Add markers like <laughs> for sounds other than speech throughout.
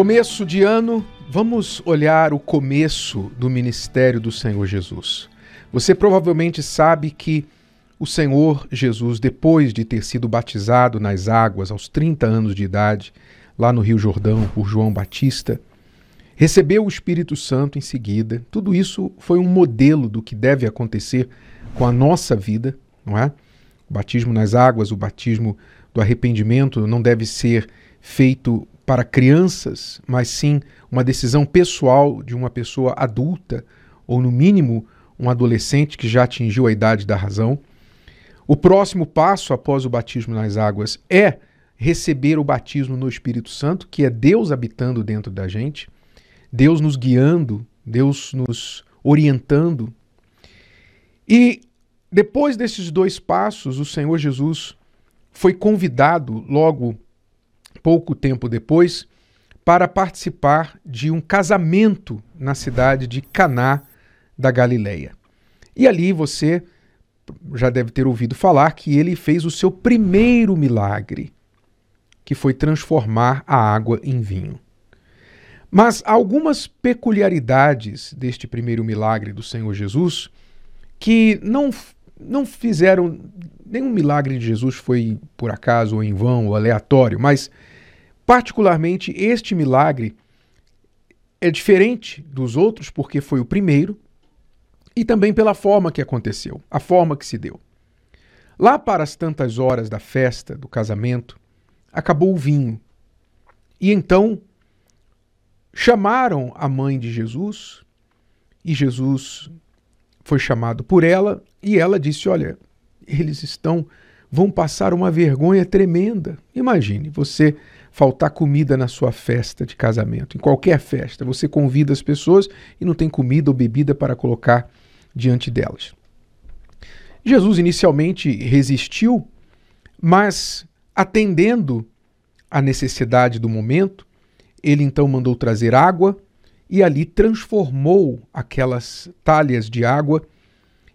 Começo de ano, vamos olhar o começo do ministério do Senhor Jesus. Você provavelmente sabe que o Senhor Jesus, depois de ter sido batizado nas águas aos 30 anos de idade, lá no Rio Jordão, por João Batista, recebeu o Espírito Santo em seguida. Tudo isso foi um modelo do que deve acontecer com a nossa vida, não é? O batismo nas águas, o batismo do arrependimento não deve ser feito para crianças, mas sim uma decisão pessoal de uma pessoa adulta, ou no mínimo um adolescente que já atingiu a idade da razão. O próximo passo após o batismo nas águas é receber o batismo no Espírito Santo, que é Deus habitando dentro da gente, Deus nos guiando, Deus nos orientando. E depois desses dois passos, o Senhor Jesus foi convidado logo pouco tempo depois, para participar de um casamento na cidade de Caná da Galileia. E ali você já deve ter ouvido falar que ele fez o seu primeiro milagre, que foi transformar a água em vinho. Mas algumas peculiaridades deste primeiro milagre do Senhor Jesus que não, não fizeram. Nenhum milagre de Jesus foi por acaso ou em vão ou aleatório, mas Particularmente, este milagre é diferente dos outros porque foi o primeiro e também pela forma que aconteceu, a forma que se deu. Lá para as tantas horas da festa, do casamento, acabou o vinho. E então chamaram a mãe de Jesus e Jesus foi chamado por ela e ela disse: Olha, eles estão, vão passar uma vergonha tremenda. Imagine, você faltar comida na sua festa de casamento, em qualquer festa. Você convida as pessoas e não tem comida ou bebida para colocar diante delas. Jesus inicialmente resistiu, mas atendendo à necessidade do momento, ele então mandou trazer água e ali transformou aquelas talhas de água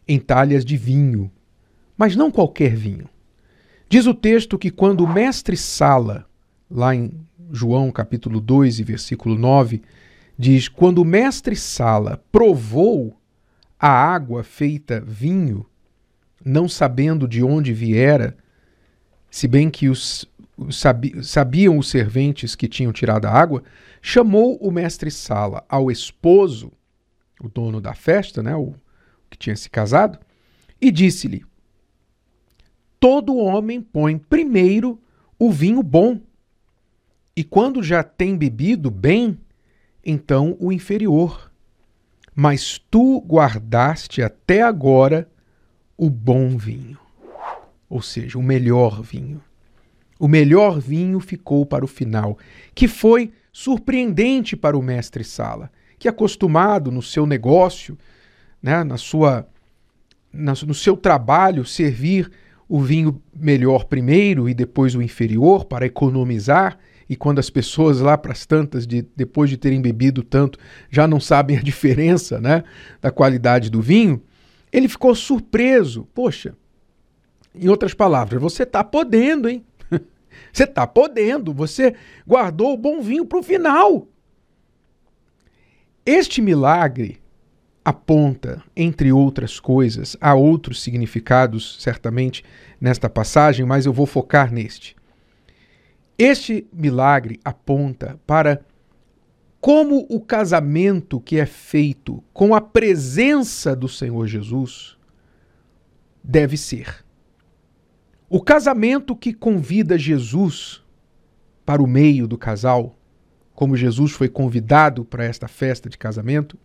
em talhas de vinho, mas não qualquer vinho. Diz o texto que quando o mestre Sala lá em João capítulo 2 e versículo 9, diz: Quando o mestre Sala provou a água feita vinho, não sabendo de onde viera, se bem que os, sabiam os serventes que tinham tirado a água, chamou o mestre Sala ao esposo, o dono da festa, né, o que tinha se casado, e disse-lhe: Todo homem põe primeiro o vinho bom e quando já tem bebido bem, então o inferior. Mas tu guardaste até agora o bom vinho, ou seja, o melhor vinho. O melhor vinho ficou para o final, que foi surpreendente para o mestre Sala, que acostumado no seu negócio, né, na sua, na, no seu trabalho, servir o vinho melhor primeiro e depois o inferior para economizar, e quando as pessoas lá para as tantas, de, depois de terem bebido tanto, já não sabem a <laughs> diferença né, da qualidade do vinho, ele ficou surpreso. Poxa, em outras palavras, você está podendo, hein? <laughs> você está podendo, você guardou o bom vinho para o final. Este milagre aponta, entre outras coisas, há outros significados, certamente, nesta passagem, mas eu vou focar neste. Este milagre aponta para como o casamento que é feito com a presença do Senhor Jesus deve ser. O casamento que convida Jesus para o meio do casal, como Jesus foi convidado para esta festa de casamento,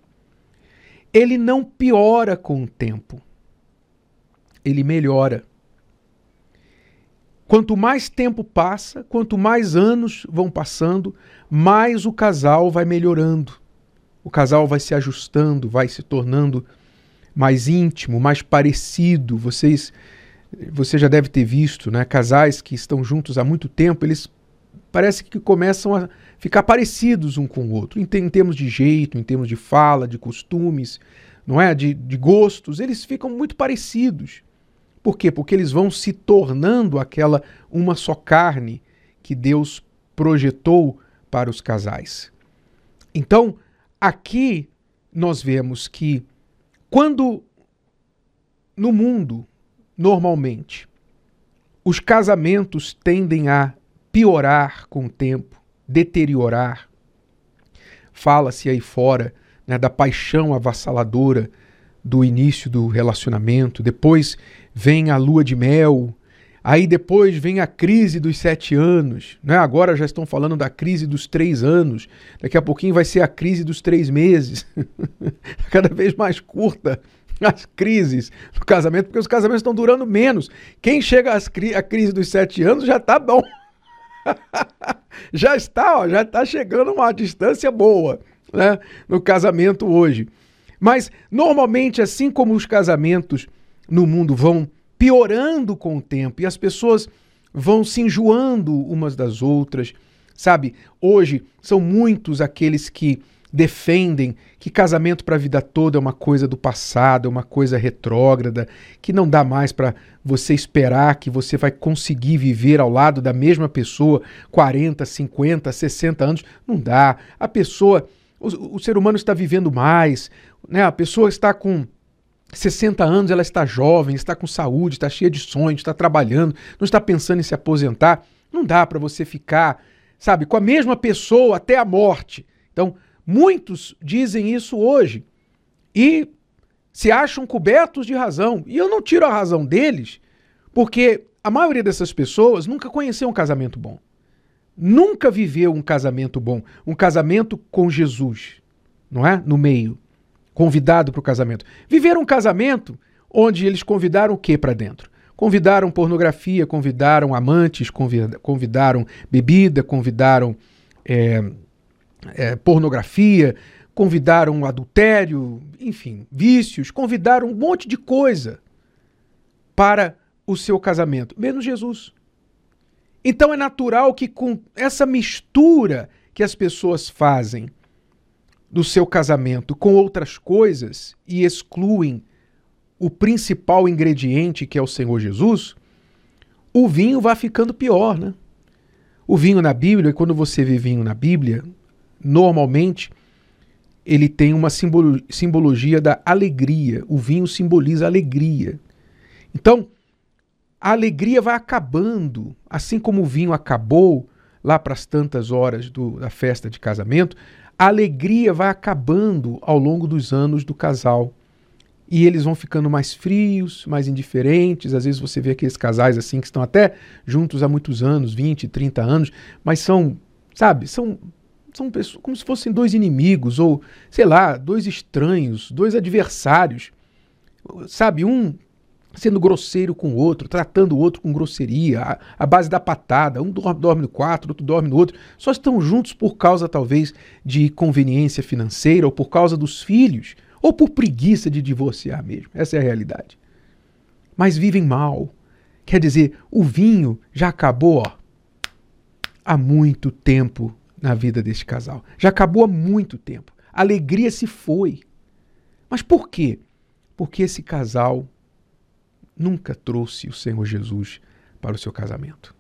ele não piora com o tempo, ele melhora. Quanto mais tempo passa, quanto mais anos vão passando, mais o casal vai melhorando. O casal vai se ajustando, vai se tornando mais íntimo, mais parecido. Vocês você já deve ter visto, né, casais que estão juntos há muito tempo, eles parece que começam a ficar parecidos um com o outro, em, em termos de jeito, em termos de fala, de costumes, não é, de, de gostos, eles ficam muito parecidos. Por quê? Porque eles vão se tornando aquela uma só carne que Deus projetou para os casais. Então, aqui nós vemos que quando no mundo, normalmente, os casamentos tendem a piorar com o tempo, deteriorar. Fala-se aí fora né, da paixão avassaladora do início do relacionamento, depois vem a lua de mel, aí depois vem a crise dos sete anos, né? agora já estão falando da crise dos três anos, daqui a pouquinho vai ser a crise dos três meses, <laughs> cada vez mais curta as crises no casamento, porque os casamentos estão durando menos. Quem chega cri à crise dos sete anos já está bom. <laughs> já está, ó, já está chegando uma distância boa né, no casamento hoje. Mas, normalmente, assim como os casamentos no mundo vão piorando com o tempo e as pessoas vão se enjoando umas das outras, sabe? Hoje são muitos aqueles que defendem que casamento para a vida toda é uma coisa do passado, é uma coisa retrógrada, que não dá mais para você esperar que você vai conseguir viver ao lado da mesma pessoa 40, 50, 60 anos. Não dá. A pessoa, o, o ser humano está vivendo mais, né? A pessoa está com 60 anos, ela está jovem, está com saúde, está cheia de sonhos, está trabalhando, não está pensando em se aposentar. Não dá para você ficar, sabe, com a mesma pessoa até a morte. Então, muitos dizem isso hoje e se acham cobertos de razão. E eu não tiro a razão deles, porque a maioria dessas pessoas nunca conheceu um casamento bom. Nunca viveu um casamento bom, um casamento com Jesus, não é? No meio convidado para o casamento. Viveram um casamento onde eles convidaram o que para dentro? Convidaram pornografia, convidaram amantes, convidaram bebida, convidaram é, é, pornografia, convidaram adultério, enfim, vícios, convidaram um monte de coisa para o seu casamento, menos Jesus. Então é natural que com essa mistura que as pessoas fazem do seu casamento com outras coisas e excluem o principal ingrediente que é o Senhor Jesus, o vinho vai ficando pior, né? O vinho na Bíblia, quando você vê vinho na Bíblia, normalmente ele tem uma simbolo simbologia da alegria. O vinho simboliza alegria. Então, a alegria vai acabando, assim como o vinho acabou lá para as tantas horas do, da festa de casamento, a alegria vai acabando ao longo dos anos do casal. E eles vão ficando mais frios, mais indiferentes. Às vezes você vê aqueles casais assim que estão até juntos há muitos anos, 20, 30 anos, mas são, sabe, são são pessoas como se fossem dois inimigos ou, sei lá, dois estranhos, dois adversários. Sabe, um sendo grosseiro com o outro, tratando o outro com grosseria, a, a base da patada, um dorme, dorme no quarto, outro dorme no outro, só estão juntos por causa talvez de conveniência financeira ou por causa dos filhos, ou por preguiça de divorciar mesmo. Essa é a realidade. Mas vivem mal. Quer dizer, o vinho já acabou ó, há muito tempo na vida deste casal. Já acabou há muito tempo. A alegria se foi. Mas por quê? Porque esse casal nunca trouxe o Senhor Jesus para o seu casamento.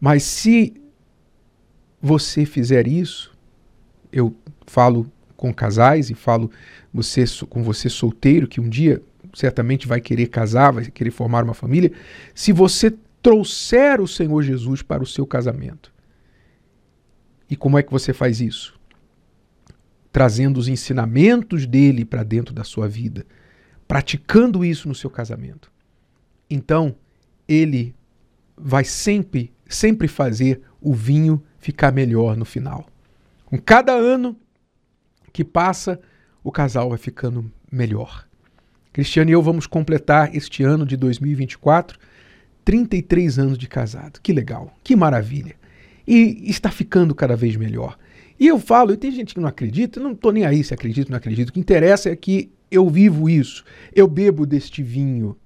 Mas se você fizer isso, eu falo com casais e falo você, com você solteiro, que um dia certamente vai querer casar, vai querer formar uma família, se você trouxer o Senhor Jesus para o seu casamento. E como é que você faz isso? Trazendo os ensinamentos dele para dentro da sua vida, praticando isso no seu casamento então ele vai sempre, sempre fazer o vinho ficar melhor no final. Com cada ano que passa, o casal vai ficando melhor. Cristiano e eu vamos completar este ano de 2024 33 anos de casado. Que legal, que maravilha. E está ficando cada vez melhor. E eu falo, e tem gente que não acredita, não estou nem aí se acredita ou não acredita. O que interessa é que eu vivo isso. Eu bebo deste vinho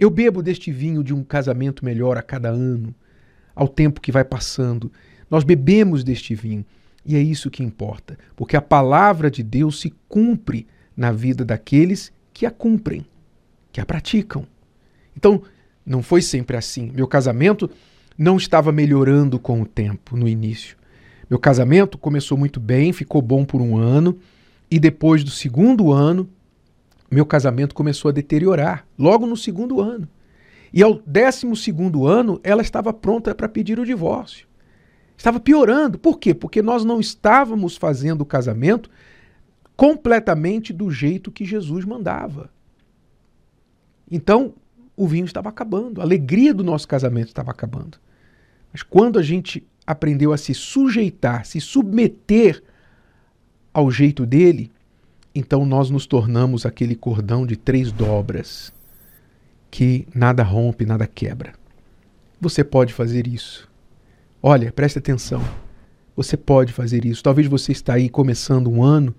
eu bebo deste vinho de um casamento melhor a cada ano, ao tempo que vai passando. Nós bebemos deste vinho. E é isso que importa, porque a palavra de Deus se cumpre na vida daqueles que a cumprem, que a praticam. Então, não foi sempre assim. Meu casamento não estava melhorando com o tempo no início. Meu casamento começou muito bem, ficou bom por um ano, e depois do segundo ano, meu casamento começou a deteriorar, logo no segundo ano. E ao décimo segundo ano, ela estava pronta para pedir o divórcio. Estava piorando. Por quê? Porque nós não estávamos fazendo o casamento completamente do jeito que Jesus mandava. Então, o vinho estava acabando, a alegria do nosso casamento estava acabando. Mas quando a gente aprendeu a se sujeitar, se submeter ao jeito dele, então nós nos tornamos aquele cordão de três dobras que nada rompe, nada quebra. Você pode fazer isso. Olha, preste atenção. Você pode fazer isso. Talvez você está aí começando um ano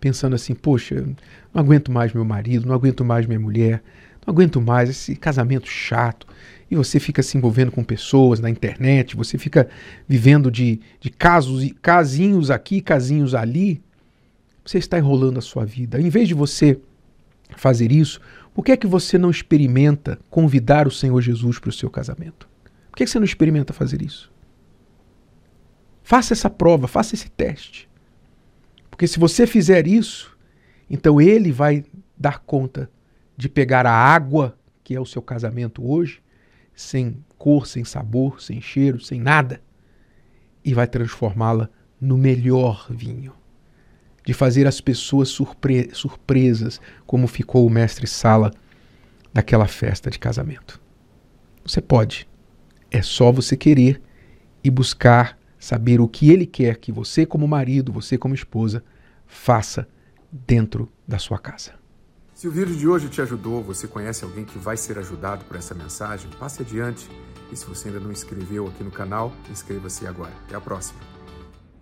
pensando assim: poxa, não aguento mais meu marido, não aguento mais minha mulher, não aguento mais esse casamento chato. E você fica se envolvendo com pessoas na internet, você fica vivendo de, de casos, casinhos aqui, casinhos ali. Você está enrolando a sua vida. Em vez de você fazer isso, por que é que você não experimenta convidar o Senhor Jesus para o seu casamento? Por que, é que você não experimenta fazer isso? Faça essa prova, faça esse teste. Porque se você fizer isso, então ele vai dar conta de pegar a água, que é o seu casamento hoje, sem cor, sem sabor, sem cheiro, sem nada, e vai transformá-la no melhor vinho. De fazer as pessoas surpre surpresas, como ficou o mestre Sala daquela festa de casamento. Você pode. É só você querer e buscar saber o que ele quer que você, como marido, você, como esposa, faça dentro da sua casa. Se o vídeo de hoje te ajudou, você conhece alguém que vai ser ajudado por essa mensagem, passe adiante. E se você ainda não inscreveu aqui no canal, inscreva-se agora. Até a próxima.